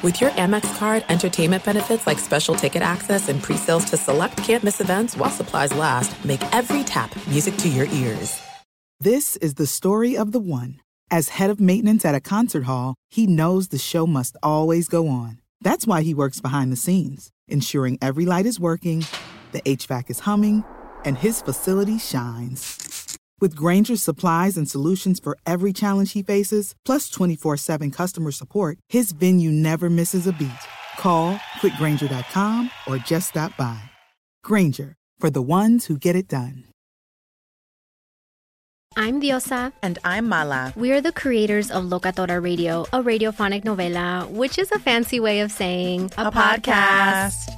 With your Amex card, entertainment benefits like special ticket access and pre-sales to select campus events while supplies last, make every tap music to your ears. This is the story of the one. As head of maintenance at a concert hall, he knows the show must always go on. That's why he works behind the scenes, ensuring every light is working, the HVAC is humming, and his facility shines. With Grainger's supplies and solutions for every challenge he faces, plus 24 7 customer support, his venue never misses a beat. Call quickgranger.com or just stop by. Grainger, for the ones who get it done. I'm Diosa. And I'm Mala. We are the creators of Locatora Radio, a radiophonic novela, which is a fancy way of saying a, a podcast. podcast.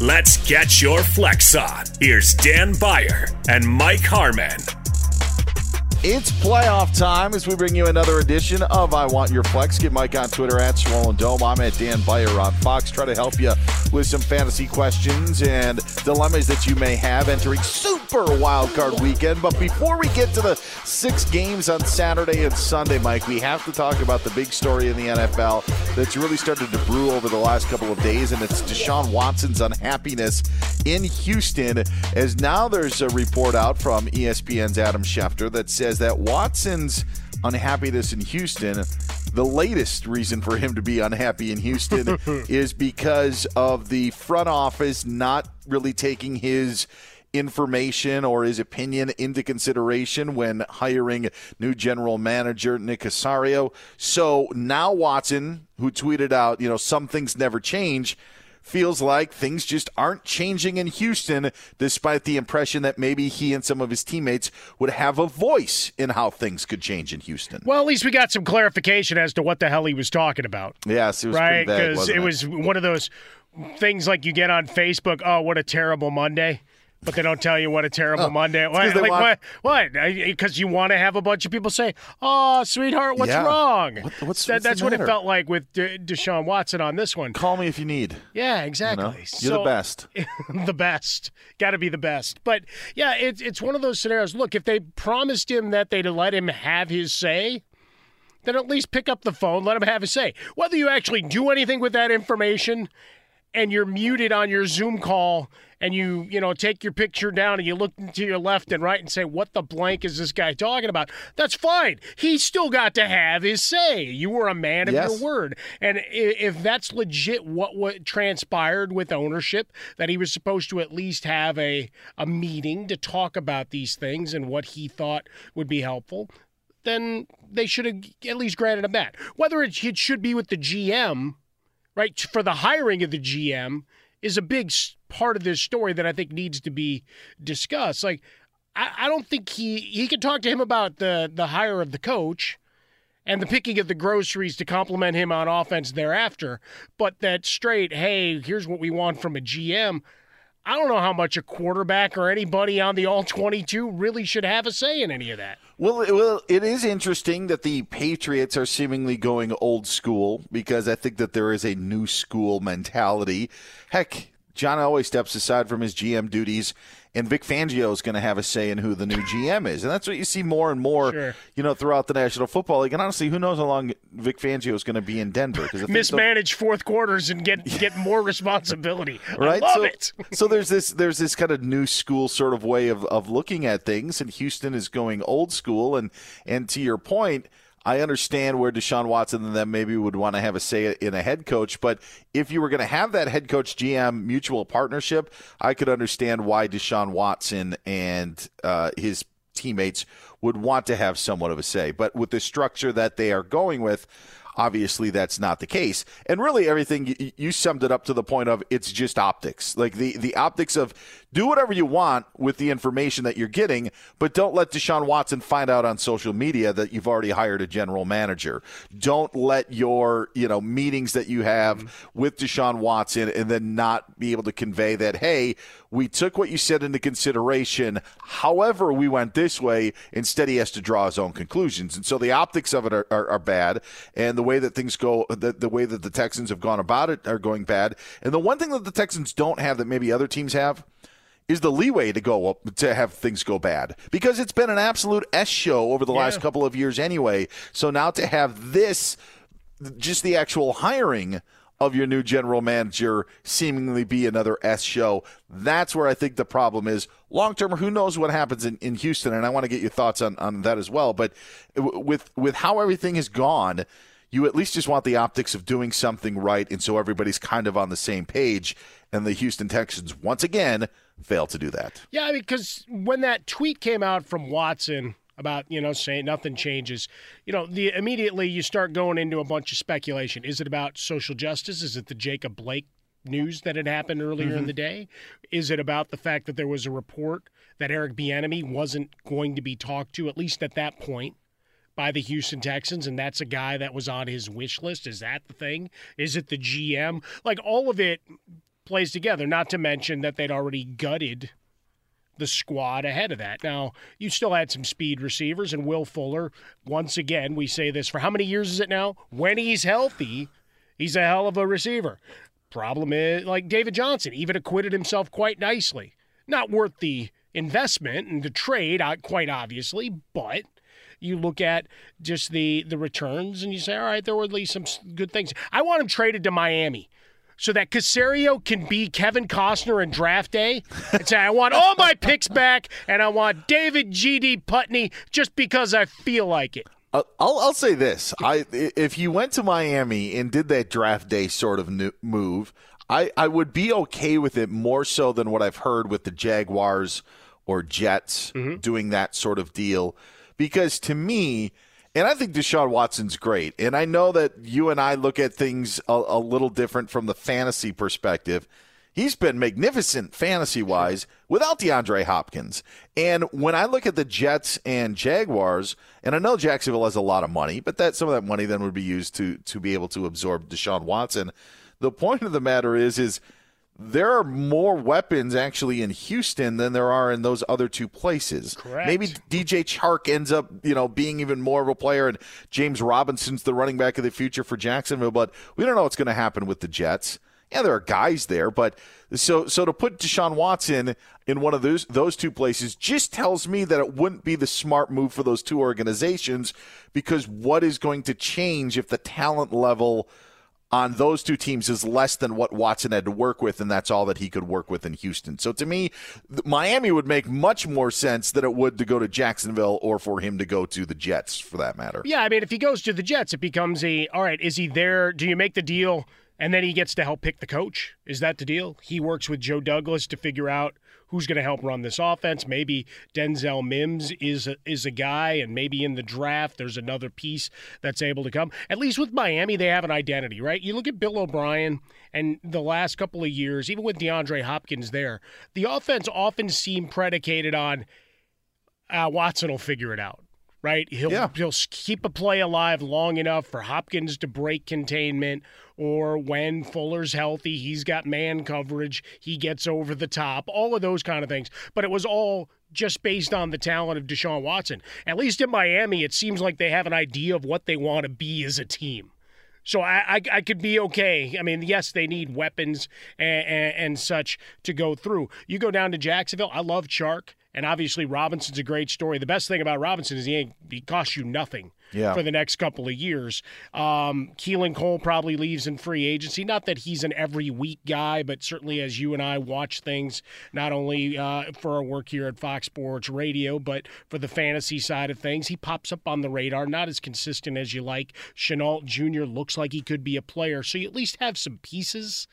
let's get your flex on. Here's Dan Beyer and Mike Harmon. It's playoff time as we bring you another edition of I Want Your Flex. Get Mike on Twitter at Swollen Dome. I'm at Dan Beyer on Fox. Try to help you with some fantasy questions and dilemmas that you may have entering Super Wild Card Weekend. But before we get to the six games on Saturday and Sunday, Mike, we have to talk about the big story in the NFL that's really started to brew over the last couple of days, and it's Deshaun Watson's unhappiness in Houston. As now there's a report out from ESPN's Adam Schefter that says that Watson's unhappiness in Houston, the latest reason for him to be unhappy in Houston is because of the front office not really taking his information or his opinion into consideration when hiring new general manager Nick Caserio. So now Watson, who tweeted out, you know, some things never change, feels like things just aren't changing in Houston, despite the impression that maybe he and some of his teammates would have a voice in how things could change in Houston. Well, at least we got some clarification as to what the hell he was talking about. Yes, it was right because it, it was one of those things like you get on Facebook. Oh, what a terrible Monday! But they don't tell you what a terrible oh, Monday. What? Like, want... what? Because uh, you want to have a bunch of people say, "Oh, sweetheart, what's yeah. wrong?" What, what's, that, what's that's what it felt like with De- Deshaun Watson on this one. Call me if you need. Yeah, exactly. You know? You're so, the best. the best. Got to be the best. But yeah, it's it's one of those scenarios. Look, if they promised him that they'd let him have his say, then at least pick up the phone, let him have his say. Whether you actually do anything with that information and you're muted on your Zoom call and you, you know, take your picture down and you look to your left and right and say, what the blank is this guy talking about? That's fine. He still got to have his say. You were a man of Yes. your word. And if that's legit what, what transpired with ownership, that he was supposed to at least have a, a meeting to talk about these things and what he thought would be helpful, then they should have at least granted him that. Whether it, it should be with the GM, right, for the hiring of the GM is a big part of this story that I think needs to be discussed. Like, I, I don't think he he can talk to him about the the hire of the coach and the picking of the groceries to compliment him on offense thereafter, but that straight, hey, here's what we want from a GM. I don't know how much a quarterback or anybody on the all 22 really should have a say in any of that. Well, well, it is interesting that the Patriots are seemingly going old school because I think that there is a new school mentality. Heck, John Elway steps aside from his GM duties, and Vic Fangio is going to have a say in who the new GM is, and that's what you see more and more, Sure. you know, throughout the National Football League. And honestly, who knows how long Vic Fangio is going to be in Denver? Because Mismanage fourth quarters and get get more responsibility. right? I love so, it. so there's this there's this kind of new school sort of way of, of looking at things, and Houston is going old school. And and to your point, I understand where Deshaun Watson and them maybe would want to have a say in a head coach, but if you were going to have that head coach GM mutual partnership, I could understand why Deshaun Watson and uh, his teammates would want to have somewhat of a say. But with the structure that they are going with, obviously that's not the case. And really, everything you, you summed it up to the point of it's just optics. Like the, the optics of do whatever you want with the information that you're getting, but don't let Deshaun Watson find out on social media that you've already hired a general manager. Don't let your, you know, meetings that you have mm-hmm. with Deshaun Watson and then not be able to convey that, hey, we took what you said into consideration. However, we went this way. Instead, he has to draw his own conclusions. And so the optics of it are, are, are bad. And the way that things go, the, the way that the Texans have gone about it are going bad. And the one thing that the Texans don't have that maybe other teams have is the leeway to go up to have things go bad because it's been an absolute S show over the last couple of years anyway. So now to have this, just the actual hiring of your new general manager seemingly be another S show. That's where I think the problem is. Long term, who knows what happens in, in Houston? And I want to get your thoughts on, on that as well. But with with how everything has gone, you at least just want the optics of doing something right, and so everybody's kind of on the same page. And the Houston Texans once again fail to do that. Yeah, because when that tweet came out from Watson about you know saying nothing changes, you know, the immediately you start going into a bunch of speculation. Is it about social justice? Is it the Jacob Blake news that had happened earlier in Mhm. the day? Is it about the fact that there was a report that Eric Bieniemy wasn't going to be talked to at least at that point? By the Houston Texans, and that's a guy that was on his wish list. Is that the thing? Is it the GM? Like all of it plays together. Not to mention that they'd already gutted the squad ahead of that. Now, you still had some speed receivers, and Will Fuller, once again, we say this for how many years is it now? When he's healthy, he's a hell of a receiver. Problem is, like David Johnson, even acquitted himself quite nicely. Not worth the investment and the trade, uh, quite obviously, but you look at just the the returns and you say, all right, there were at least some good things. I want him traded to Miami so that Caserio can be Kevin Costner in draft day and say, I want all my picks back and I want David G.D. Putney just because I feel like it. I'll, I'll I'll say this: I if you went to Miami and did that draft day sort of move, I I would be okay with it more so than what I've heard with the Jaguars or Jets mm-hmm. doing that sort of deal, because to me. And I think Deshaun Watson's great. And I know that you and I look at things a, a little different from the fantasy perspective. He's been magnificent fantasy wise without DeAndre Hopkins. And when I look at the Jets and Jaguars, and I know Jacksonville has a lot of money, but that some of that money then would be used to to be able to absorb Deshaun Watson. The point of the matter is is there are more weapons actually in Houston than there are in those other two places. Correct. Maybe DJ Chark ends up, you know, being even more of a player, and James Robinson's the running back of the future for Jacksonville. But we don't know what's going to happen with the Jets. Yeah, there are guys there, but so so to put Deshaun Watson in one of those those two places just tells me that it wouldn't be the smart move for those two organizations because what is going to change if the talent level on those two teams is less than what Watson had to work with, and that's all that he could work with in Houston. So to me, Miami would make much more sense than it would to go to Jacksonville or for him to go to the Jets, for that matter. Yeah, I mean, if he goes to the Jets, it becomes a all right. Is he there? Do you make the deal? And then he gets to help pick the coach. Is that the deal? He works with Joe Douglas to figure out who's going to help run this offense. Maybe Denzel Mims is a, is a guy, and maybe in the draft there's another piece that's able to come. At least with Miami, they have an identity, right? You look at Bill O'Brien and the last couple of years, even with DeAndre Hopkins there, the offense often seemed predicated on uh, Watson will figure it out right? He'll yeah. he'll keep a play alive long enough for Hopkins to break containment, or when Fuller's healthy, he's got man coverage, he gets over the top, all of those kind of things. But it was all just based on the talent of Deshaun Watson. At least in Miami, it seems like they have an idea of what they want to be as a team. So I, I, I, could be okay. I mean, yes, they need weapons and, and, and, such to go through. You go down to Jacksonville. I love Chark. And obviously, Robinson's a great story. The best thing about Robinson is he ain't, he costs you nothing yeah. for the next couple of years. Um, Keelan Cole probably leaves in free agency. Not that he's an every week guy, but certainly as you and I watch things, not only uh, for our work here at Fox Sports Radio, but for the fantasy side of things, he pops up on the radar. Not as consistent as you like. Shenault Jr. looks like he could be a player, so you at least have some pieces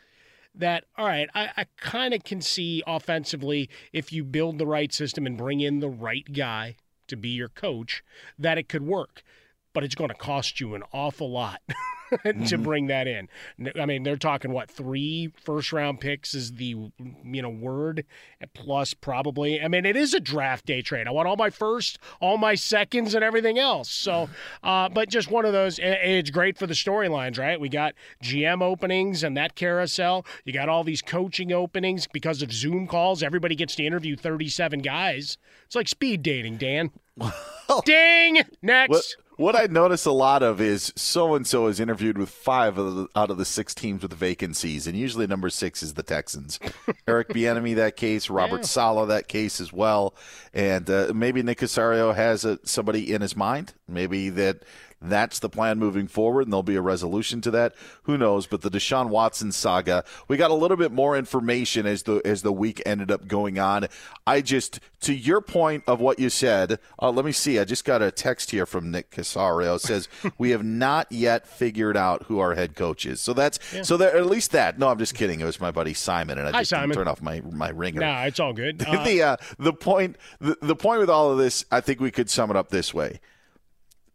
that, all right, I, I kind of can see offensively if you build the right system and bring in the right guy to be your coach, that it could work. But it's going to cost you an awful lot. to mm-hmm. bring that in. I mean, they're talking what three first round picks is the you know word plus probably. I mean, it is a draft day trade. I want all my first, all my seconds, and everything else. So, uh, but just one of those. It's great for the storylines, right? We got GM openings and that carousel. You got all these coaching openings because of Zoom calls. Everybody gets to interview thirty-seven guys. It's like speed dating, Dan. Ding. Next. What? What I notice a lot of is so and so is interviewed with five of the, out of the six teams with vacancies, and usually number six is the Texans. Eric Bieniemy that case, Robert yeah. Saleh that case as well, and uh, maybe Nick Caserio has a, somebody in his mind. Maybe that that's the plan moving forward, and there'll be a resolution to that. Who knows? But the Deshaun Watson saga, we got a little bit more information as the as the week ended up going on. I just, to your point of what you said, uh, let me see. I just got a text here from Nick Caserio. It says we have not yet figured out who our head coach is. So that's yeah. so there at least that. No, I'm just kidding. It was my buddy Simon, and I Hi, just Simon. turn off my my ringer. Nah, it's all good. Uh, the uh, the point the, the point with all of this, I think we could sum it up this way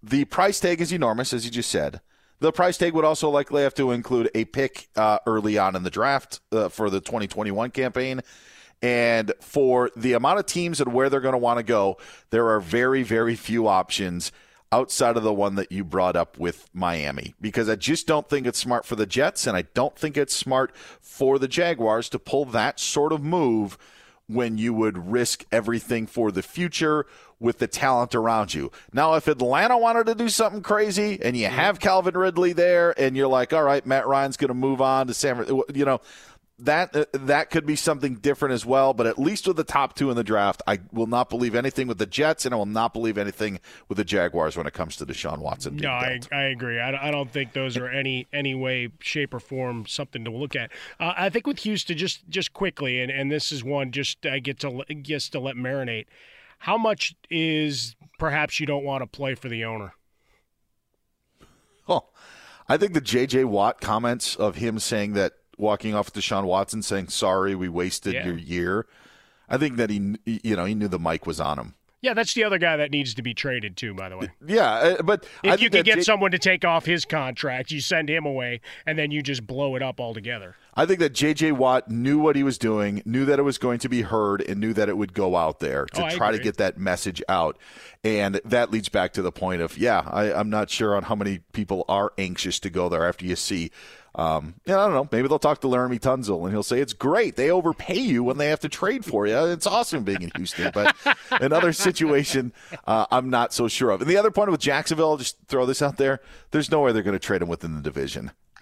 the price tag is enormous, as you just said. The price tag would also likely have to include a pick uh, early on in the draft uh, for the 2021 campaign. And for the amount of teams and where they're going to want to go, there are very, very few options outside of the one that you brought up with Miami because I just don't think it's smart for the Jets and I don't think it's smart for the Jaguars to pull that sort of move when you would risk everything for the future with the talent around you. Now, if Atlanta wanted to do something crazy and you have Calvin Ridley there and you're like, all right, Matt Ryan's going to move on to San Francisco, you know, that uh, that could be something different as well. But at least with the top two in the draft, I will not believe anything with the Jets, and I will not believe anything with the Jaguars when it comes to Deshaun Watson. No, I, I, agree. I, I, don't think those are any any way, shape, or form something to look at. Uh, I think with Houston, just just quickly, and, and this is one just I get to gets to let marinate. How much is perhaps you don't want to play for the owner? Oh, I think the J.J. Watt comments of him saying that walking off Deshaun Watson saying sorry we wasted yeah. your year. I think that he you know he knew the mic was on him. Yeah, that's the other guy that needs to be traded too. By the way. Yeah, uh, but if you could get J- someone to take off his contract, you send him away, and then you just blow it up altogether. I think that J.J. Watt knew what he was doing, knew that it was going to be heard, and knew that it would go out there to oh, try agree. to get that message out. And that leads back to the point of, yeah, I, I'm not sure on how many people are anxious to go there after you see um, and I don't know. Maybe they'll talk to Laremy Tunsil and he'll say it's great. They overpay you when they have to trade for you. It's awesome being in Houston. But another situation uh, I'm not so sure of. And the other point with Jacksonville, I'll just throw this out there. There's no way they're going to trade him within the division.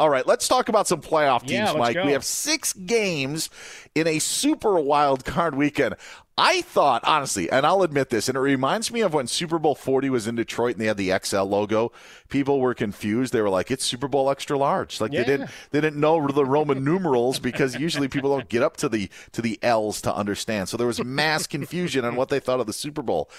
All right, let's talk about some playoff teams, Yeah, Mike. go. We have six games in a super wild card weekend. I thought, honestly, and I'll admit this, and it reminds me of when Super Bowl 40 was in Detroit and they had the XL logo. People were confused. They were like, it's Super Bowl extra large. Like Yeah. they didn't they didn't know the Roman numerals because usually people don't get up to the to the L's to understand. So there was mass confusion on what they thought of the Super Bowl.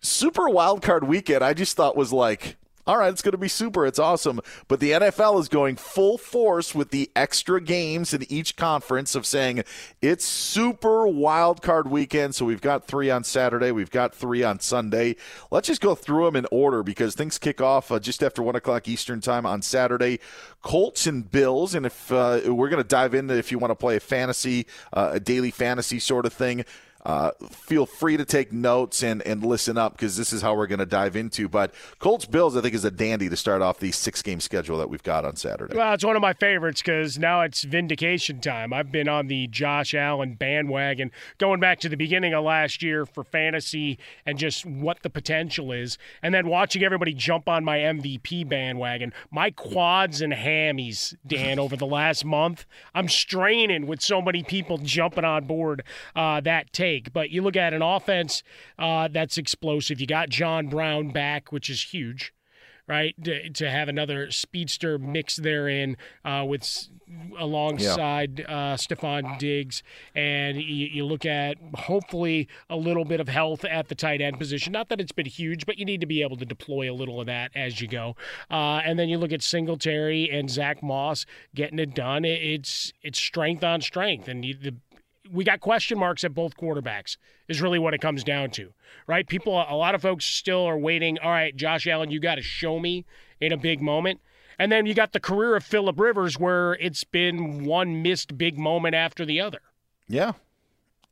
Super wild card weekend, I just thought was like all right, it's going to be super. It's awesome. But the NFL is going full force with the extra games in each conference of saying it's super wild card weekend. So we've got three on Saturday. We've got three on Sunday. Let's just go through them in order because things kick off uh, just after 1 o'clock Eastern time on Saturday. Colts and Bills. And if uh, we're going to dive into if you want to play a fantasy, uh, a daily fantasy sort of thing. Uh, feel free to take notes and, and listen up because this is how we're going to dive into. But Colts Bills, I think, is a dandy to start off the six game schedule that we've got on Saturday. Well, it's one of my favorites because now it's vindication time. I've been on the Josh Allen bandwagon going back to the beginning of last year for fantasy and just what the potential is. And then watching everybody jump on my MVP bandwagon. My quads and hammies, Dan, over the last month, I'm straining with so many people jumping on board uh, that take. Take. But you look at an offense uh, that's explosive. You got John Brown back, which is huge right? To, to have another speedster mix therein uh, with alongside yeah. uh, Stefon Diggs, and you, you, look at hopefully a little bit of health at the tight end position. Not that it's been huge, but you need to be able to deploy a little of that as you go. Uh, and then you look at Singletary and Zach Moss getting it done. It's it's strength on strength, and you, the we got question marks at both quarterbacks is really what it comes down to right? People a lot of folks still are waiting all right josh allen you got to show me in a big moment. And then you got the career of philip rivers where it's been one missed big moment after the other. Yeah.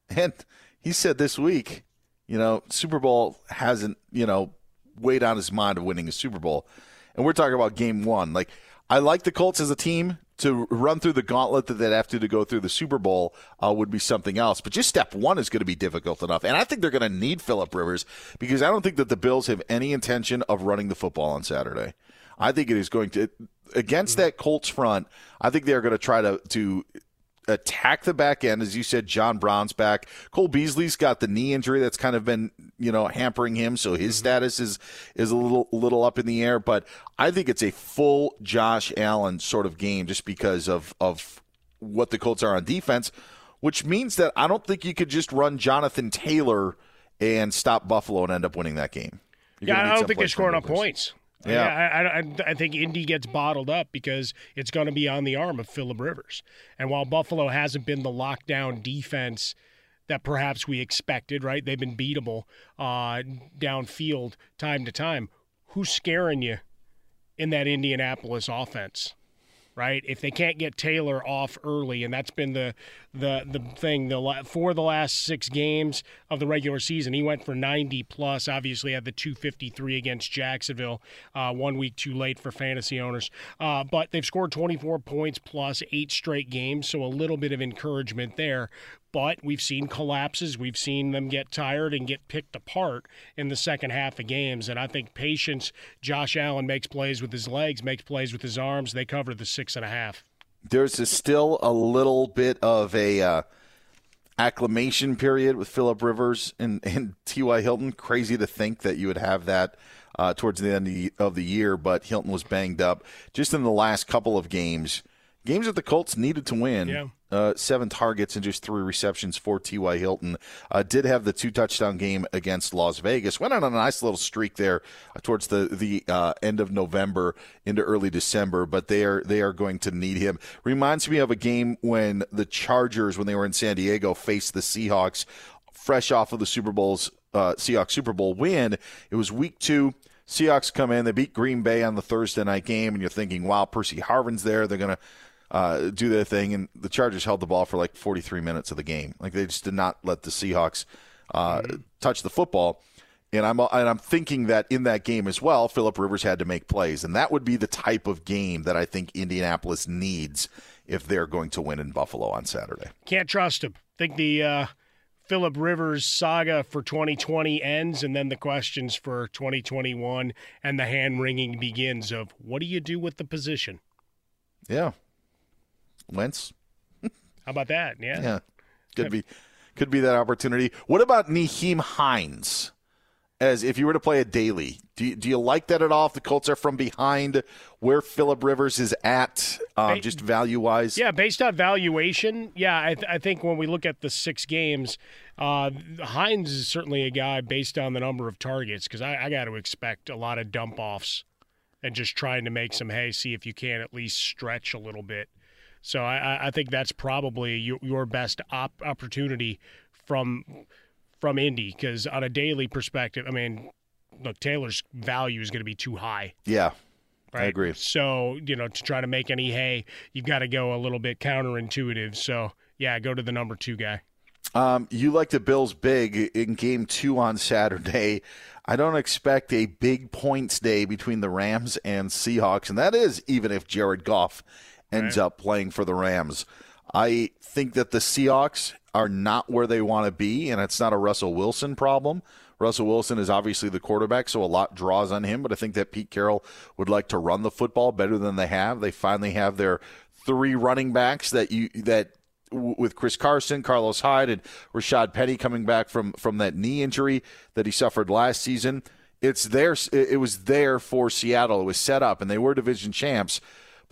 And he said this week you know super bowl hasn't you know weighed on his mind of winning a super bowl. And we're talking about game one. Like i like the colts as a team to run through the gauntlet that they'd have to to go through the Super Bowl uh, would be something else. But just step one is going to be difficult enough, and I think they're going to need Philip Rivers because I don't think that the Bills have any intention of running the football on Saturday. I think it is going to against that Colts front. I think they're going to try to to attack the back end. As you said, John Brown's back. Cole Beasley's got the knee injury that's kind of been, you know, hampering him. So his mm-hmm. status is, is a little, little up in the air. But I think it's a full Josh Allen sort of game just because of, of what the Colts are on defense, which means that I don't think you could just run Jonathan Taylor and stop Buffalo and end up winning that game. You're yeah, I don't think they're scoring enough points. Yeah, I, I, I, think Indy gets bottled up because it's going to be on the arm of Philip Rivers. And while Buffalo hasn't been the lockdown defense that perhaps we expected, right? They've been beatable uh, downfield time to time. Who's scaring you in that Indianapolis offense? Right? If they can't get Taylor off early, and that's been the the the thing the for the last six games of the regular season, he went for 90 plus. Obviously, had the 253 against Jacksonville, uh, one week too late for fantasy owners. Uh, but they've scored 24 points plus eight straight games, so a little bit of encouragement there but we've seen collapses. We've seen them get tired and get picked apart in the second half of games. And I think patience, Josh Allen makes plays with his legs, makes plays with his arms. They cover the six and a half. There's a, still a little bit of a uh, acclimation period with Philip Rivers and, and T.Y. Hilton. Crazy to think that you would have that uh, towards the end of the year, but Hilton was banged up just in the last couple of games. Games that the Colts needed to win. Yeah uh, seven targets and just three receptions for T.Y. Hilton. Uh, did have the two touchdown game against Las Vegas. Went on a nice little streak there uh, towards the the uh, end of November into early December. But they are they are going to need him. Reminds me of a game when the Chargers, when they were in San Diego, faced the Seahawks, fresh off of the Super Bowl's uh, Seahawks Super Bowl win. It was week two. Seahawks come in, they beat Green Bay on the Thursday night game, and you're thinking, wow, Percy Harvin's there. They're going to uh, do their thing. And the Chargers held the ball for like 43 minutes of the game. Like they just did not let the Seahawks uh, mm-hmm. touch the football. And I'm and I'm thinking that in that game as well, Philip Rivers had to make plays, and that would be the type of game that I think Indianapolis needs if they're going to win in Buffalo on Saturday. Can't trust him. Think the uh, Philip Rivers saga for 2020 ends, and then the questions for 2021 and the hand wringing begins of what do you do with the position? Yeah, Wentz. How about that? Yeah. Yeah. Could be could be that opportunity. What about Nyheim Hines? As if you were to play a daily, do you, do you like that at all? If the Colts are from behind where Philip Rivers is at, um, just value wise? Yeah, based on valuation, yeah, I, th- I, think when we look at the six games, uh, Hines is certainly a guy based on the number of targets because I, I got to expect a lot of dump offs and just trying to make some hay, see if you can at least stretch a little bit. So I, I think that's probably your, your best op- opportunity from from Indy because on a daily perspective, I mean, look, Taylor's value is going to be too high. Yeah. Right? I agree. So, you know, to try to make any hay, you've got to go a little bit counterintuitive. So, yeah, go to the number two guy. Um, you like the Bills big in game two on Saturday. I don't expect a big points day between the Rams and Seahawks, and that is even if Jared Goff ends right. up playing for the Rams. I think that the Seahawks are not where they want to be, and it's not a Russell Wilson problem. Russell Wilson is obviously the quarterback, so a lot draws on him, but I think that Pete Carroll would like to run the football better than they have. They finally have their three running backs that you that with Chris Carson, Carlos Hyde, and Rashad Penny coming back from from that knee injury that he suffered last season. It's there. It was there for Seattle. It was set up, and they were division champs.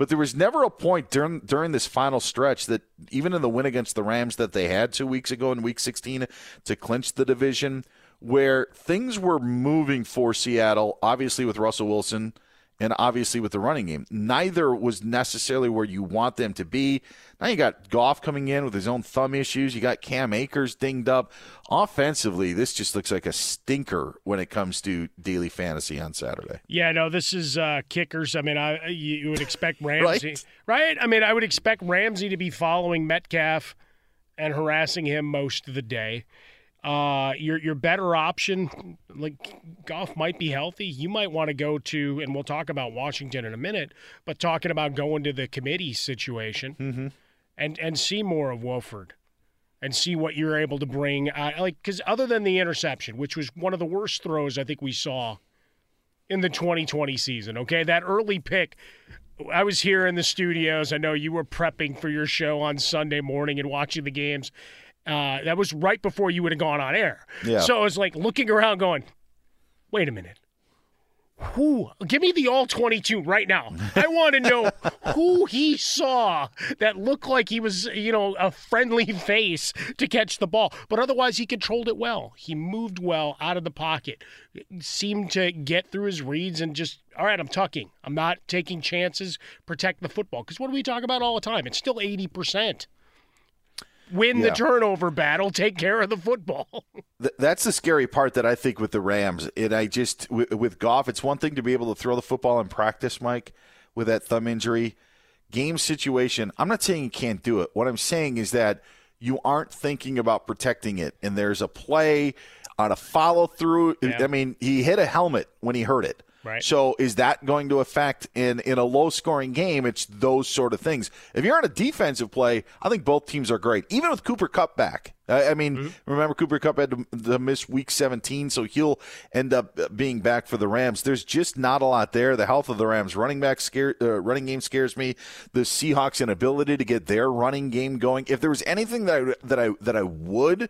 But there was never a point during during this final stretch that even in the win against the Rams that they had two weeks ago in Week 16 to clinch the division, where things were moving for Seattle. Obviously, with Russell Wilson and obviously with the running game. Neither was necessarily where you want them to be. Now you got Goff coming in with his own thumb issues. You got Cam Akers dinged up. Offensively, this just looks like a stinker when it comes to daily fantasy on Saturday. Yeah, no, this is uh, kickers. I mean, I you would expect Ramsey, right? right? I mean, I would expect Ramsey to be following Metcalf and harassing him most of the day. Uh, your your better option, like Goff, might be healthy. You might want to go to, and we'll talk about Washington in a minute. But talking about going to the committee situation, mm-hmm. and and see more of Wolford, and see what you're able to bring. Uh, like because other than the interception, which was one of the worst throws I think we saw in the 2020 season. Okay, that early pick. I was here in the studios. I know you were prepping for your show on Sunday morning and watching the games uh, that was right before you would have gone on air. Yeah. So I was like looking around, going, "Wait a minute, who? Give me the all twenty-two right now. I want to know who he saw that looked like he was, you know, a friendly face to catch the ball. But otherwise, he controlled it well. He moved well out of the pocket, seemed to get through his reads, and just all right. I'm tucking. I'm not taking chances. Protect the football. Because what do we talk about all the time? It's still eighty percent win yeah. the turnover battle, take care of the football. That's the scary part that I think with the Rams. And I just with, Goff, it's one thing to be able to throw the football in practice, Mike, with that thumb injury. Game situation, I'm not saying you can't do it. What I'm saying is that you aren't thinking about protecting it. And there's a play on a follow through. Yeah. I mean, he hit a helmet when he hurt it. Right. So is that going to affect in in a low scoring game? It's those sort of things. If you're on a defensive play, I think both teams are great. Even with Cooper Kupp back, I, mean, mm-hmm. remember Cooper Kupp had to, to, miss Week 17, so he'll end up being back for the Rams. There's just not a lot there. The health of the Rams running back scare, uh, running game scares me. The Seahawks' inability to get their running game going. If there was anything that I, that I that I would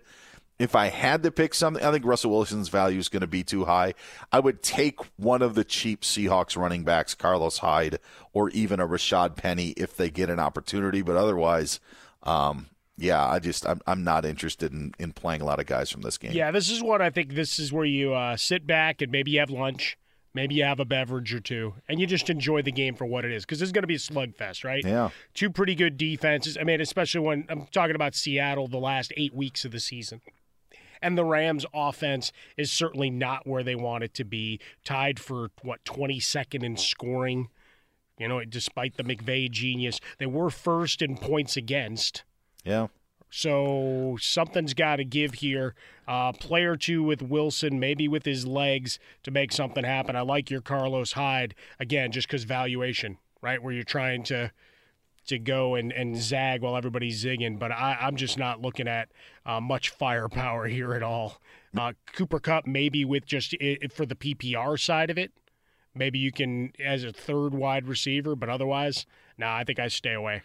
if I had to pick something, I think Russell Wilson's value is going to be too high. I would take one of the cheap Seahawks running backs, Carlos Hyde, or even a Rashad Penny if they get an opportunity. But otherwise, um, yeah, I just I'm, I'm not interested in, in playing a lot of guys from this game. Yeah, this is what I think. This is where you uh, sit back and maybe you have lunch, maybe you have a beverage or two, and you just enjoy the game for what it is because this is going to be a slugfest, right? Yeah. Two pretty good defenses. I mean, especially when I'm talking about Seattle, the last eight weeks of the season. And the Rams' offense is certainly not where they want it to be. Tied for, what, 22nd in scoring. You know, despite the McVay genius, they were first in points against. Yeah. So something's got to give here. Uh, play or two with Wilson, maybe with his legs to make something happen. I like your Carlos Hyde again, just because valuation, right? Where you're trying to to go and, and zag while everybody's zigging, but I, am just not looking at uh, much firepower here at all. Uh, Cooper Kupp, maybe with just it, for the PPR side of it, maybe you can as a third wide receiver, but otherwise, nah, I think I stay away.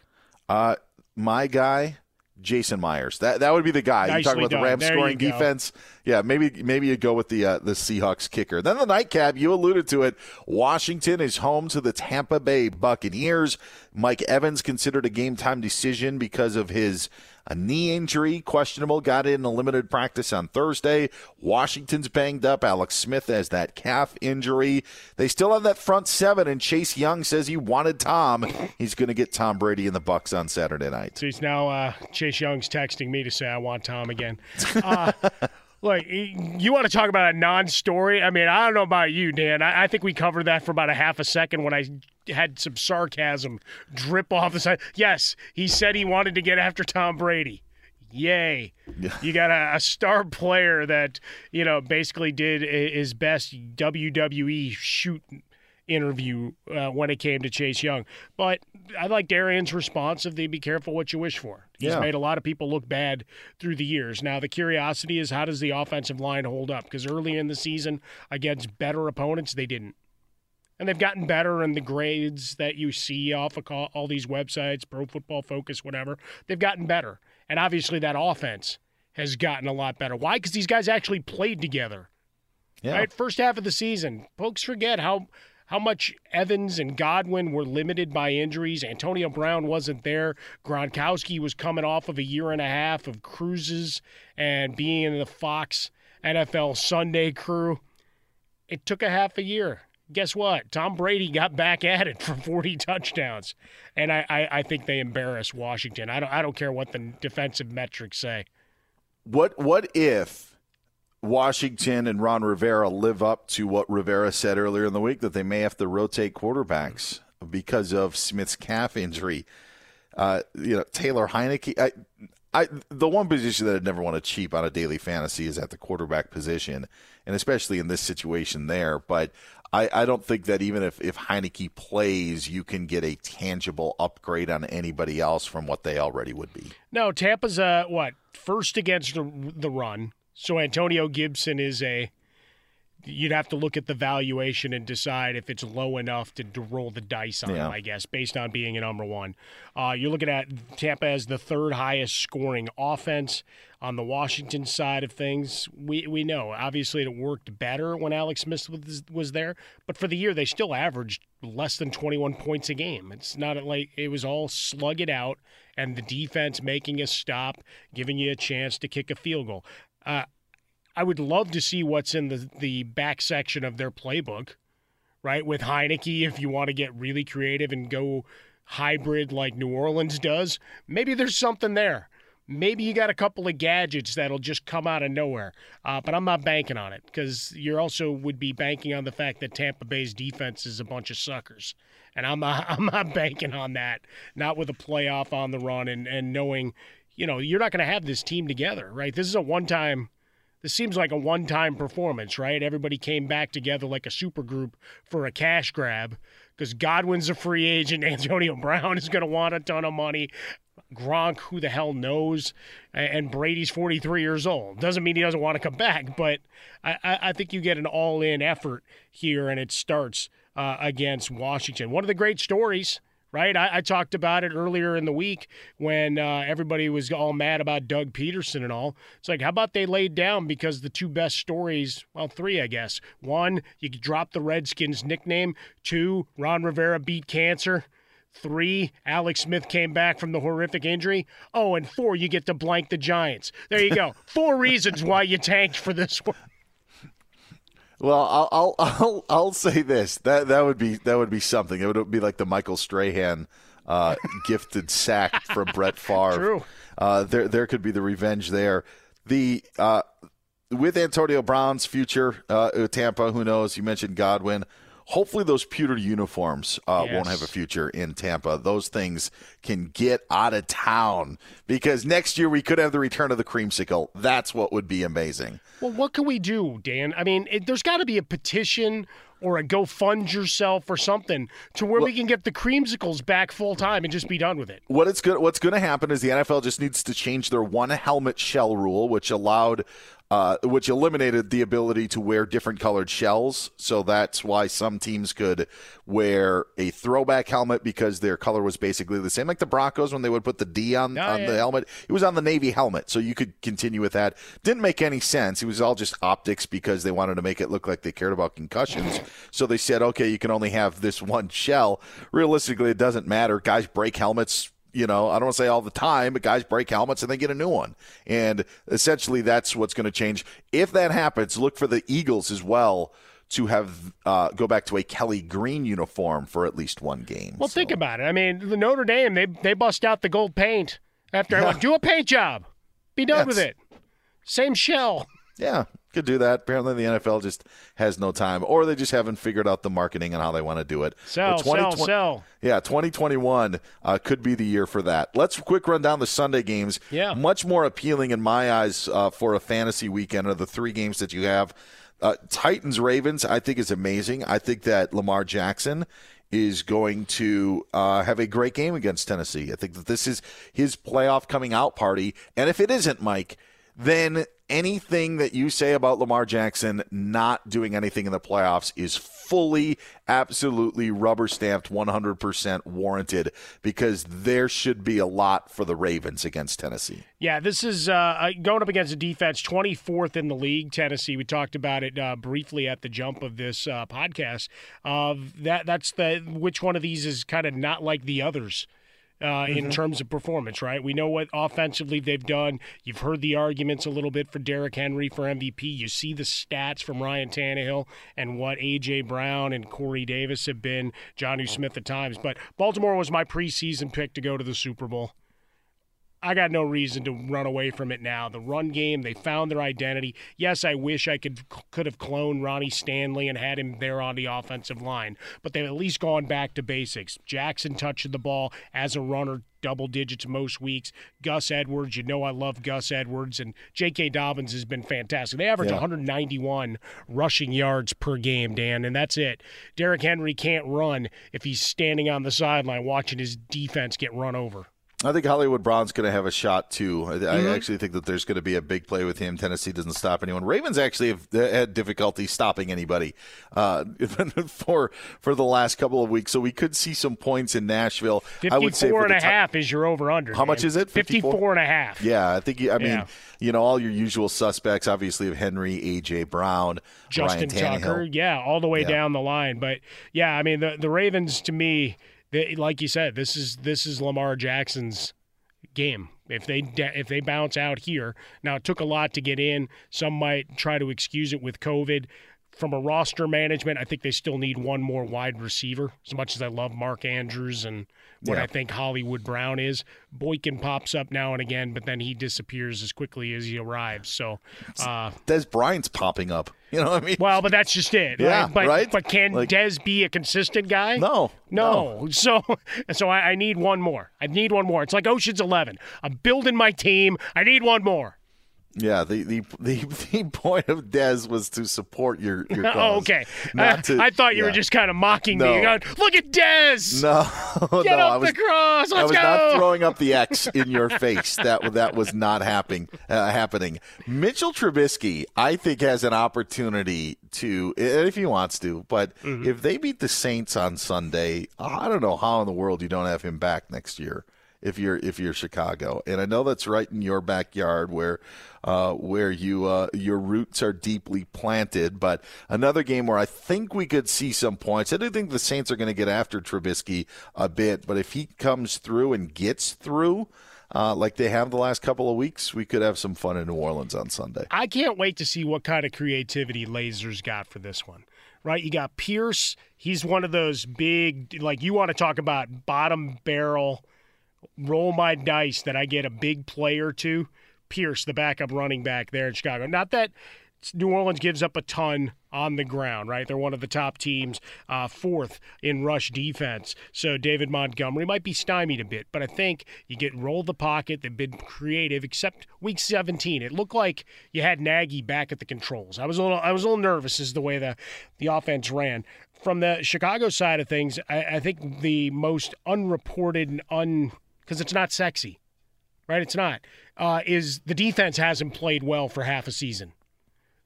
Uh, my guy, Jason Myers. That that would be the guy. Nicely you talking about done. the Rams there scoring defense. Yeah, maybe maybe you go with the uh, the Seahawks kicker. Then the nightcap, you alluded to it. Washington is home to the Tampa Bay Buccaneers. Mike Evans considered a game time decision because of his a knee injury, questionable, got in a limited practice on Thursday. Washington's banged up. Alex Smith has that calf injury. They still have that front seven, and Chase Young says he wanted Tom. He's going to get Tom Brady in the Bucks on Saturday night. So he's now uh, Chase Young's texting me to say I want Tom again. Uh, Look, you want to talk about a non-story? I mean, I don't know about you, Dan. I, I, think we covered that for about a half a second when I had some sarcasm drip off the side. Yes, he said he wanted to get after Tom Brady. Yay! You got a, a, star player that you know basically did his best WWE shoot interview uh, when it came to Chase Young. But I like Darian's response of the be careful what you wish for. He's yeah. made a lot of people look bad through the years. Now the curiosity is how does the offensive line hold up? Because early in the season against better opponents, they didn't. and they've gotten better in the grades that you see off of all, all these websites, Pro Football Focus, whatever. They've gotten better, and obviously that offense has gotten a lot better. Why? Because these guys actually played together. Yeah. Right, first half of the season, folks forget how how much Evans and Godwin were limited by injuries. Antonio Brown wasn't there. Gronkowski was coming off of a year and a half of cruises and being in the Fox NFL Sunday crew. It took a half a year. Guess what? Tom Brady got back at it for 40 touchdowns, and I, I, I think they embarrassed Washington. I don't I don't care what the defensive metrics say. What what if Washington and Ron Rivera live up to what Rivera said earlier in the week that they may have to rotate quarterbacks because of Smith's calf injury. Uh, you know, Taylor Heinicke. I, I, the one position that I'd never want to cheap on a daily fantasy is at the quarterback position, and especially in this situation there. But I, I don't think that even if, if Heinicke plays, you can get a tangible upgrade on anybody else from what they already would be. No, Tampa's uh what first against the the run. So Antonio Gibson is a. You'd have to look at the valuation and decide if it's low enough to, to roll the dice on Yeah. him, I guess, based on being a number one. Uh, you're looking at Tampa as the third highest scoring offense on the Washington side of things. We we know obviously it worked better when Alex Smith was, was there, but for the year they still averaged less than 21 points a game. It's not like it was all slug it out and the defense making a stop, giving you a chance to kick a field goal. Uh, I would love to see what's in the the back section of their playbook, right? With Heinicke, if you want to get really creative and go hybrid like New Orleans does, maybe there's something there. Maybe you got a couple of gadgets that'll just come out of nowhere, uh, but I'm not banking on it because you also would be banking on the fact that Tampa Bay's defense is a bunch of suckers, and I'm not I'm not banking on that. Not with a playoff on the run and and knowing, you know, you're not going to have this team together, right? This is a one time this seems like a one time performance, right? Everybody came back together like a super group for a cash grab because Godwin's a free agent. Antonio Brown is going to want a ton of money. Gronk, who the hell knows? And Brady's 43 years old. Doesn't mean he doesn't want to come back, but I, I think you get an all in effort here, and it starts uh, against Washington. One of the great stories right? I, I talked about it earlier in the week when uh, everybody was all mad about Doug Pederson and all. It's like, how about they laid down because the two best stories, well, three, I guess. One, you drop the Redskins nickname. Two, Ron Rivera beat cancer. Three, Alex Smith came back from the horrific injury. Oh, and four, you get to blank the Giants. There you go. Four reasons why you tanked for this one. Well, I'll, I'll I'll I'll say this that that would be that would be something. It would be like the Michael Strahan uh, gifted sack from Brett Favre. True. Uh, there there could be the revenge there. The uh, with Antonio Brown's future uh, Tampa, who knows? You mentioned Godwin. Hopefully, those pewter uniforms uh, won't have a future in Tampa. Those things can get out of town because next year we could have the return of the creamsicle. That's what would be amazing. Well, what can we do, Dan? I mean, it, there's got to be a petition or a go fund yourself or something to where we can get the creamsicles back full time and just be done with it. What it's good, what's going to happen is the NFL just needs to change their one helmet shell rule, which allowed, uh, which eliminated the ability to wear different colored shells. So that's why some teams could wear a throwback helmet because their color was basically the same, like the Broncos when they would put the D on, on yeah. the helmet. It was on the Navy helmet, so you could continue with that. Didn't make any sense. It was all just optics because they wanted to make it look like they cared about concussions. So they said, okay, you can only have this one shell. Realistically, it doesn't matter. Guys break helmets. You know, I don't want to say all the time, but guys break helmets and they get a new one. And essentially, that's what's going to change. If that happens, look for the Eagles as well to have uh, go back to a Kelly Green uniform for at least one game. Well, think about it. I mean, the Notre Dame they they bust out the gold paint after I went, do a paint job, be done with it. Same shell. Yeah, could do that. Apparently, the NFL just has no time, or they just haven't figured out the marketing and how they want to do it. Sell, sell, sell. Yeah, 2021 uh, could be the year for that. Let's quick run down the Sunday games. Yeah. Much more appealing in my eyes uh, for a fantasy weekend are the three games that you have. Uh, Titans Ravens, I think is amazing. I think that Lamar Jackson is going to uh, have a great game against Tennessee. I think that this is his playoff coming out party. And if it isn't, Mike, then anything that you say about Lamar Jackson not doing anything in the playoffs is fully, absolutely rubber stamped, 100% warranted because there should be a lot for the Ravens against Tennessee. Yeah, this is uh, going up against a defense 24th in the league, Tennessee. We talked about it uh, briefly at the jump of this uh, podcast. Of that, that's the which one of these is kind of not like the others uh, mm-hmm. in terms of performance, right? We know what offensively they've done. You've heard the arguments a little bit for Derrick Henry for MVP. You see the stats from Ryan Tannehill and what A.J. Brown and Corey Davis have been, Jonnu Smith at times. But Baltimore was my preseason pick to go to the Super Bowl. I got no reason to run away from it now. The run game, they found their identity. Yes, I wish I could could have cloned Ronnie Stanley and had him there on the offensive line, but they've at least gone back to basics. Jackson touched the ball as a runner double digits most weeks. Gus Edwards, you know I love Gus Edwards, and J.K. Dobbins has been fantastic. They average yeah. 191 rushing yards per game, Dan, and that's it. Derrick Henry can't run if he's standing on the sideline watching his defense get run over. I think Hollywood Brown's going to have a shot too. I, mm-hmm. I, actually think that there's going to be a big play with him. Tennessee doesn't stop anyone. Ravens actually have had difficulty stopping anybody uh, for for the last couple of weeks, so we could see some points in Nashville. 54 I would say and a t- half is your over under. How man. much is it? 54? 54 and a half. Yeah, I think. I mean, yeah. you know, all your usual suspects, obviously, of Henry, AJ Brown, Justin Tucker, yeah, all the way yeah. down the line. But yeah, I mean, the the Ravens to me they, like you said, this is this is Lamar Jackson's game. If they if they bounce out here, now it took a lot to get in. Some might try to excuse it with COVID. From a roster management, I think they still need one more wide receiver. As much as I love Mark Andrews and what yeah. I think Hollywood Brown is. Boykin pops up now and again, but then he disappears as quickly as he arrives. So, uh, Dez Bryant's popping up. You know what I mean? Well, but that's just it. Yeah, right? But, right? But can like, Dez be a consistent guy? No, no. no. So, so I, I need one more. I need one more. It's like Ocean's Eleven. I'm building my team. I need one more. Yeah, the, the the the point of Dez was to support your your cause. Oh, okay. I, to, I, thought you yeah. were just kind of mocking no. me. Going, Look at Dez. No, get no, up was, the cross. Let's I was go. not throwing up the X in your face. that that was not happening. Uh, happening. Mitchell Trubisky, I think, has an opportunity to, if he wants to, but mm-hmm. if they beat the Saints on Sunday, I don't know how in the world you don't have him back next year if you're if you're Chicago. And I know that's right in your backyard where uh, where you uh, your roots are deeply planted. But another game where I think we could see some points. I do think the Saints are going to get after Trubisky a bit, but if he comes through and gets through. Uh, like they have the last couple of weeks, we could have some fun in New Orleans on Sunday. I can't wait to see what kind of creativity Lazor's got for this one right? You got Pierce. He's one of those big, like you want to talk about bottom barrel roll my dice that I get a big player to Pierce, the backup running back there in Chicago. Not that New Orleans gives up a ton on the ground, right? They're one of the top teams, uh, fourth in rush defense. So David Montgomery might be stymied a bit, but I think you get roll the pocket. They've been creative, except week 17. It looked like you had Nagy back at the controls. I was a little, I was a little nervous as the way the the offense ran. From the Chicago side of things, I, I think the most unreported and un because it's not sexy, right? It's not. Uh, is the defense hasn't played well for half a season,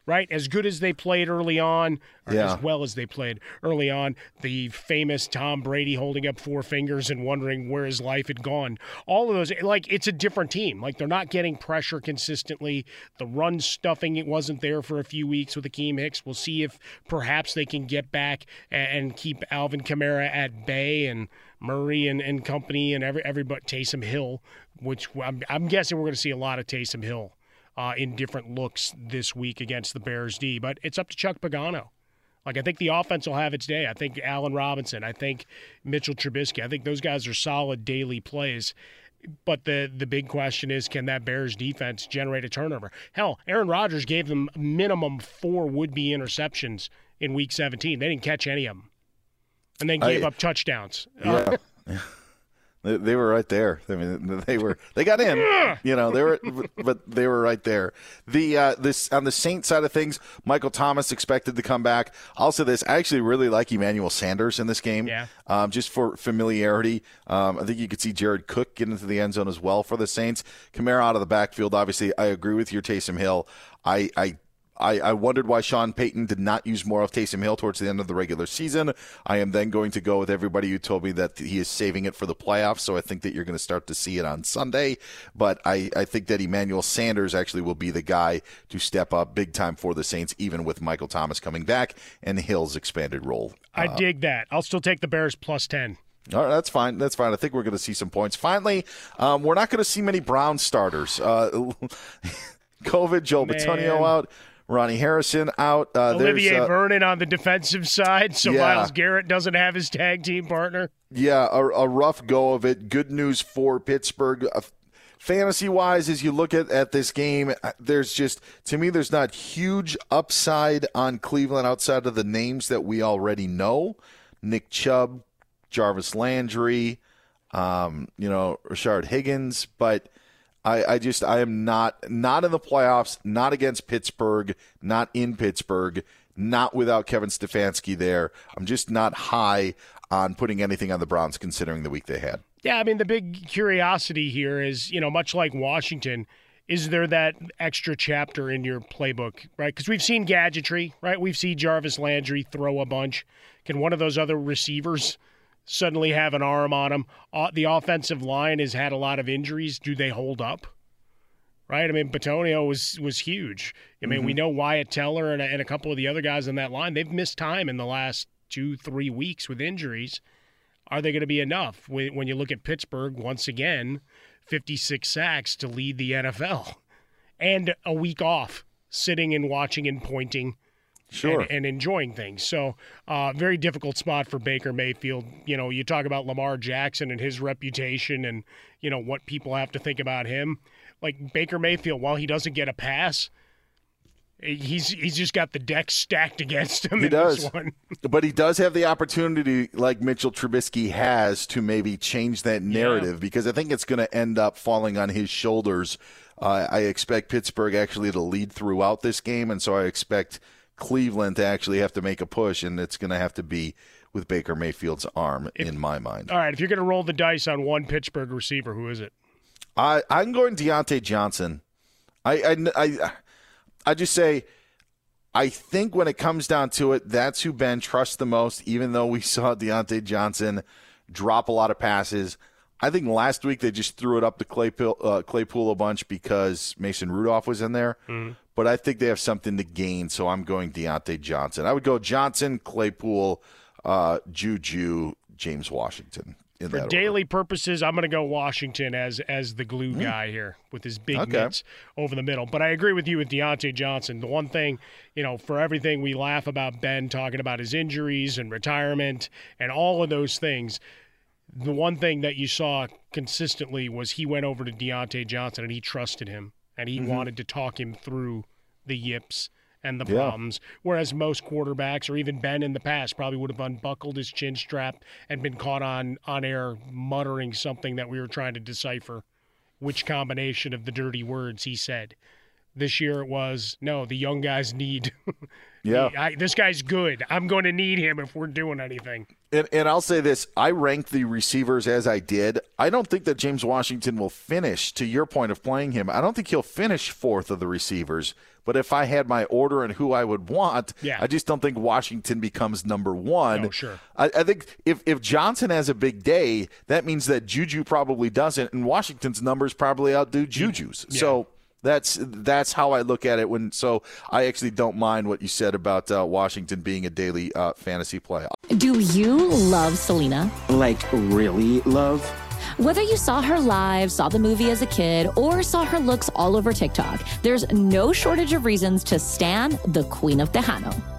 right? As good as they played early on, or yeah. as well as they played early on, the famous Tom Brady holding up four fingers and wondering where his life had gone. All of those, like, it's a different team. Like, they're not getting pressure consistently. The run stuffing, it wasn't there for a few weeks with Akiem Hicks. We'll see if perhaps they can get back and keep Alvin Kamara at bay and – Murray and, and company and every everybody Taysom Hill, which I'm, I'm guessing we're going to see a lot of Taysom Hill uh, in different looks this week against the Bears D. But it's up to Chuck Pagano. Like I think the offense will have its day. I think Allen Robinson. I think Mitchell Trubisky. I think those guys are solid daily plays. But the the big question is, can that Bears defense generate a turnover? Hell, Aaron Rodgers gave them minimum four would be interceptions in Week 17. They didn't catch any of them and then gave I, up touchdowns. Yeah. They, they were right there. I mean, they were they got in. You know, they were, but they were right there. The uh, this on the Saint side of things, Michael Thomas expected to come back. Also, this I actually really like Emmanuel Sanders in this game. Yeah. Um, just for familiarity, um, I think you could see Jared Cook get into the end zone as well for the Saints. Kamara out of the backfield. Obviously, I agree with your Taysom Hill. I, I I, I, wondered why Sean Payton did not use more of Taysom Hill towards the end of the regular season. I am then going to go with everybody who told me that he is saving it for the playoffs. So I think that you're going to start to see it on Sunday. But I, I think that Emmanuel Sanders actually will be the guy to step up big time for the Saints, even with Michael Thomas coming back and Hill's expanded role. I uh, dig that. I'll still take the Bears plus 10. All right, that's fine. That's fine. I think we're going to see some points. Finally, um, we're not going to see many Brown starters. Uh, COVID, Joe Man. Bitonio out. Ronnie Harrison out. Uh, Olivier uh, Vernon on the defensive side, so yeah. Myles Garrett doesn't have his tag team partner. Yeah, a, a rough go of it. Good news for Pittsburgh. Uh, fantasy wise, as you look at, at this game, uh, there's just, to me, there's not huge upside on Cleveland outside of the names that we already know Nick Chubb, Jarvis Landry, um, you know, Rashard Higgins, but I, I just I am not not in the playoffs, not against Pittsburgh, not in Pittsburgh, not without Kevin Stefanski there. I'm just not high on putting anything on the Browns considering the week they had. Yeah, I mean the big curiosity here is, you know, much like Washington, is there that extra chapter in your playbook, right? Because we've seen gadgetry, right? We've seen Jarvis Landry throw a bunch. Can one of those other receivers suddenly have an arm on them. Uh, the offensive line has had a lot of injuries. Do they hold up? Right. I mean, Bitonio was was huge. I mean, mm-hmm. we know Wyatt Teller and a, and a couple of the other guys on that line. They've missed time in the last two, three weeks with injuries. Are they going to be enough when, when you look at Pittsburgh once again, 56 sacks to lead the NFL, and a week off, sitting and watching and pointing sure. and, and enjoying things. So, uh, very difficult spot for Baker Mayfield. You know, you talk about Lamar Jackson and his reputation and, you know, what people have to think about him. Like Baker Mayfield, while he doesn't get a pass, he's he's just got the deck stacked against him. He does, but he does have the opportunity, like Mitchell Trubisky has, to maybe change that narrative yeah. because I think it's going to end up falling on his shoulders. Uh, I expect Pittsburgh actually to lead throughout this game, and so I expect Cleveland to actually have to make a push, and it's going to have to be with Baker Mayfield's arm, if, in my mind. All right, if you're going to roll the dice on one Pittsburgh receiver, who is it? I I'm going Diontae Johnson. I I I, I just say. I think when it comes down to it, that's who Ben trusts the most, even though we saw Diontae Johnson drop a lot of passes. I think last week they just threw it up to Claypool, uh, Claypool a bunch because Mason Rudolph was in there. Mm-hmm but I think they have something to gain. So I'm going Diontae Johnson. I would go Johnson, Claypool, uh, Juju, James Washington. For daily order. purposes, I'm going to go Washington as as the glue mm. guy here with his big okay. mitts over the middle. But I agree with you with Diontae Johnson. The one thing, you know, for everything we laugh about Ben talking about his injuries and retirement and all of those things, the one thing that you saw consistently was he went over to Diontae Johnson and he trusted him and he mm-hmm. wanted to talk him through the yips and the problems. Yeah. Whereas most quarterbacks, or even Ben in the past, probably would have unbuckled his chin strap and been caught on on air muttering something that we were trying to decipher, which combination of the dirty words he said. This year it was no, the young guys need. yeah, I, this guy's good. I'm going to need him if we're doing anything. And, and I'll say this: I rank the receivers as I did. I don't think that James Washington will finish. To your point of playing him, I don't think he'll finish fourth of the receivers. But if I had my order and who I would want, yeah. I just don't think Washington becomes number one. No, sure. I, I, think if, if Johnson has a big day, that means that Juju probably doesn't, and Washington's numbers probably outdo Juju's. Yeah. So that's that's how I look at it. When so, I actually don't mind what you said about uh, Washington being a daily uh, fantasy play. Do you love Selena? Like really love? Whether you saw her live, saw the movie as a kid, or saw her looks all over TikTok, there's no shortage of reasons to stand the Queen of Tejano.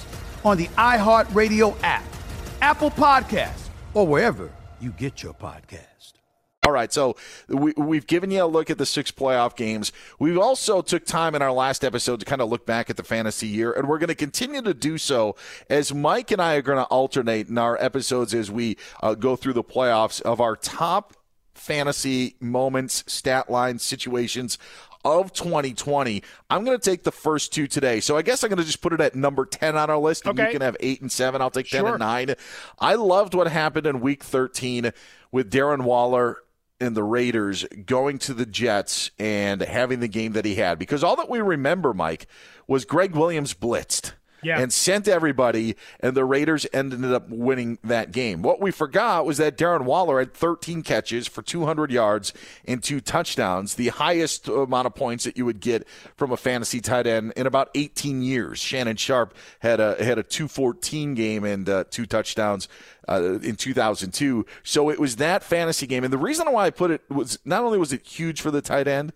on the iHeartRadio app, Apple Podcasts, or wherever you get your podcast. All right, so we, we've given you a look at the six playoff games. We also took time in our last episode to kind of look back at the fantasy year, and we're going to continue to do so as Mike and I are going to alternate in our episodes as we uh, go through the playoffs of our top fantasy moments, stat lines, situations of 2020. I'm going to take the first two today. So I guess I'm going to just put it at number 10 on our list. And Okay. you can have 8 and 7. I'll take 10 Sure. and 9. I loved what happened in week 13 with Darren Waller and the Raiders going to the Jets and having the game that he had. Because all that we remember, Mike, was Gregg Williams blitzed Yeah. and sent everybody, and the Raiders ended up winning that game. What we forgot was that Darren Waller had 13 catches for 200 yards and two touchdowns, the highest amount of points that you would get from a fantasy tight end in about 18 years. Shannon Sharpe had a had a 214 game and uh, two touchdowns uh, in 2002. So it was that fantasy game, and the reason why I put it was not only was it huge for the tight end.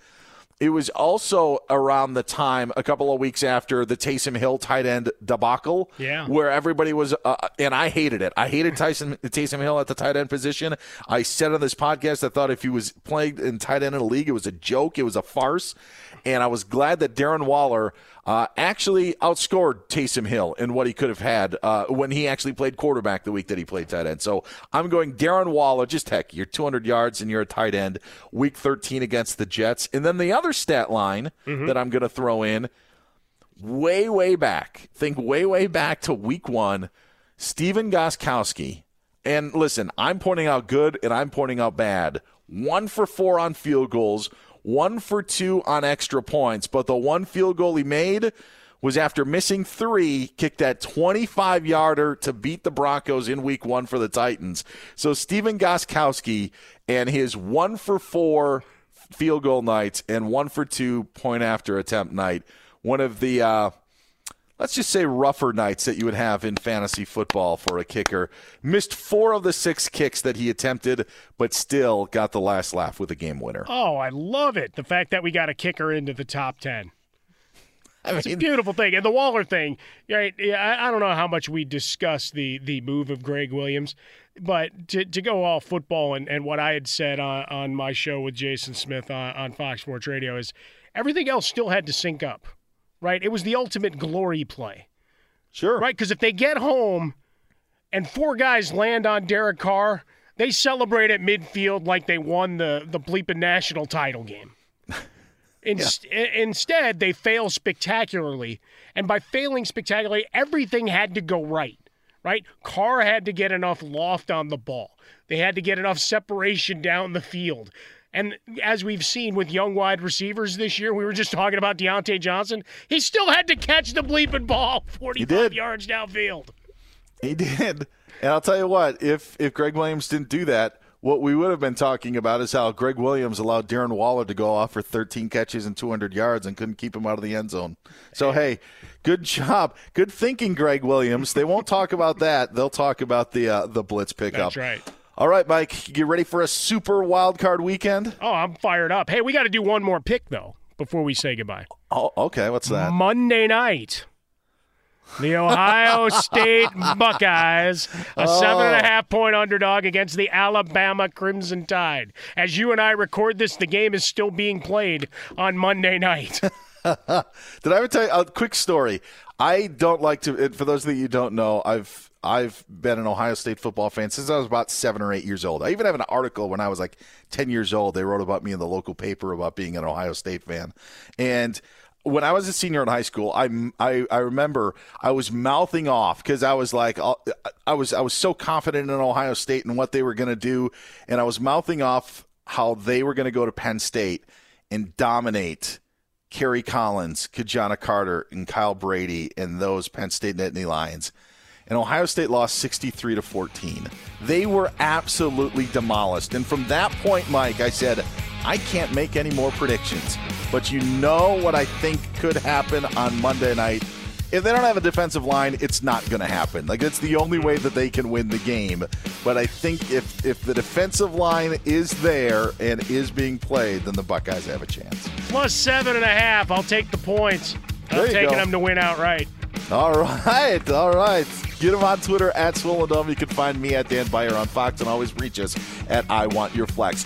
It was also around the time, a couple of weeks after the Taysom Hill tight end debacle, Yeah. where everybody was, uh, and I hated it. I hated Tyson Taysom Hill at the tight end position. I said on this podcast, I thought if he was playing in tight end in the league, it was a joke, it was a farce, and I was glad that Darren Waller uh, actually outscored Taysom Hill in what he could have had uh, when he actually played quarterback the week that he played tight end. So I'm going Darren Waller. Just heck, you're 200 yards and you're a tight end. Week 13 against the Jets, and then the other stat line Mhm. that I'm going to throw in way, way back. Think way, way back to week one. Stephen Gostkowski. And listen, I'm pointing out good and I'm pointing out bad. One for four on field goals, one for two on extra points, but the one field goal he made was after missing three, kicked that 25 yarder to beat the Broncos in week one for the Titans. So Stephen Gostkowski and his one for four field goal night and one for two point after attempt night, one of the. Uh, let's just say rougher nights that you would have in fantasy football for a kicker. Missed four of the six kicks that he attempted, but still got the last laugh with a game winner. Oh, I love it. The fact that we got a kicker into the top 10. I mean, it's a beautiful thing. And the Waller thing, right? I, don't know how much we discuss the the move of Gregg Williams, but to, to go all football and, and what I had said on, on my show with Jason Smith on, on Fox Sports Radio is everything else still had to sync up right? It was the ultimate glory play. Sure. Right? Because if they get home and four guys land on Derek Carr, they celebrate at midfield like they won the, the bleeping national title game. In, yeah. Instead, they fail spectacularly. And by failing spectacularly, everything had to go right, right? Carr had to get enough loft on the ball. They had to get enough separation down the field. And as we've seen with young wide receivers this year, we were just talking about Diontae Johnson. He still had to catch the bleeping ball 45 yards downfield. He did. And I'll tell you what, if if Gregg Williams didn't do that, what we would have been talking about is how Gregg Williams allowed Darren Waller to go off for 13 catches and 200 yards and couldn't keep him out of the end zone. So, hey, good job. Good thinking, Gregg Williams. They won't talk about that. They'll talk about the uh, the blitz pickup. That's right. All right, Mike, you ready for a super wild card weekend? Oh, I'm fired up. Hey, we got to do one more pick though before we say goodbye. Oh, okay. What's that? Monday night. The Ohio State Buckeyes, a oh. seven and a half point underdog against the Alabama Crimson Tide. As you and I record this, the game is still being played on Monday night. Did I ever tell you a quick story? I don't like to. For those of you who don't know, I've I've been an Ohio State football fan since I was about seven or eight years old. I even have an article when I was like ten years old. They wrote about me in the local paper about being an Ohio State fan, and when I was a senior in high school, I, I, I remember I was mouthing off because I was like uh, I was I was so confident in Ohio State and what they were going to do, and I was mouthing off how they were going to go to Penn State and dominate Kerry Collins, Ki-Jana Carter, and Kyle Brady and those Penn State Nittany Lions. And Ohio State lost 63 to 14. They were absolutely demolished. And from that point, Mike, I said, I can't make any more predictions. But you know what I think could happen on Monday night if they don't have a defensive line, it's not going to happen. Like it's the only way that they can win the game. But I think if if the defensive line is there and is being played, then the Buckeyes have a chance. Plus seven and a half. I'll take the points. I'm taking go. them to win outright. All right, all right. Get him on Twitter at Swollen Dome. You can find me at Dan Beyer on Fox and always reach us at I Want Your Flex.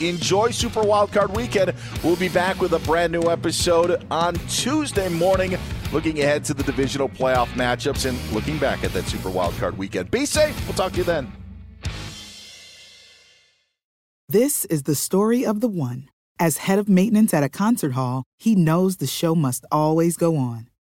Enjoy Super Wildcard Weekend. We'll be back with a brand new episode on Tuesday morning looking ahead to the divisional playoff matchups and looking back at that Super Wildcard weekend. Be safe. We'll talk to you then. This is the story of the one. As head of maintenance at a concert hall, he knows the show must always go on.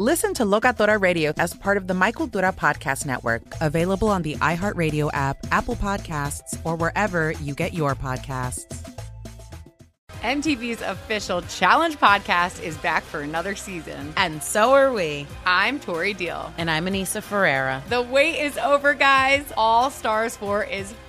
Listen to Locatora Radio as part of the My Cultura Podcast Network, available on the iHeartRadio app, Apple Podcasts, or wherever you get your podcasts. MTV's official Challenge podcast is back for another season. And so are we. I'm Tori Deal. And I'm Aneesa Ferreira. The wait is over, guys. All Stars 4 is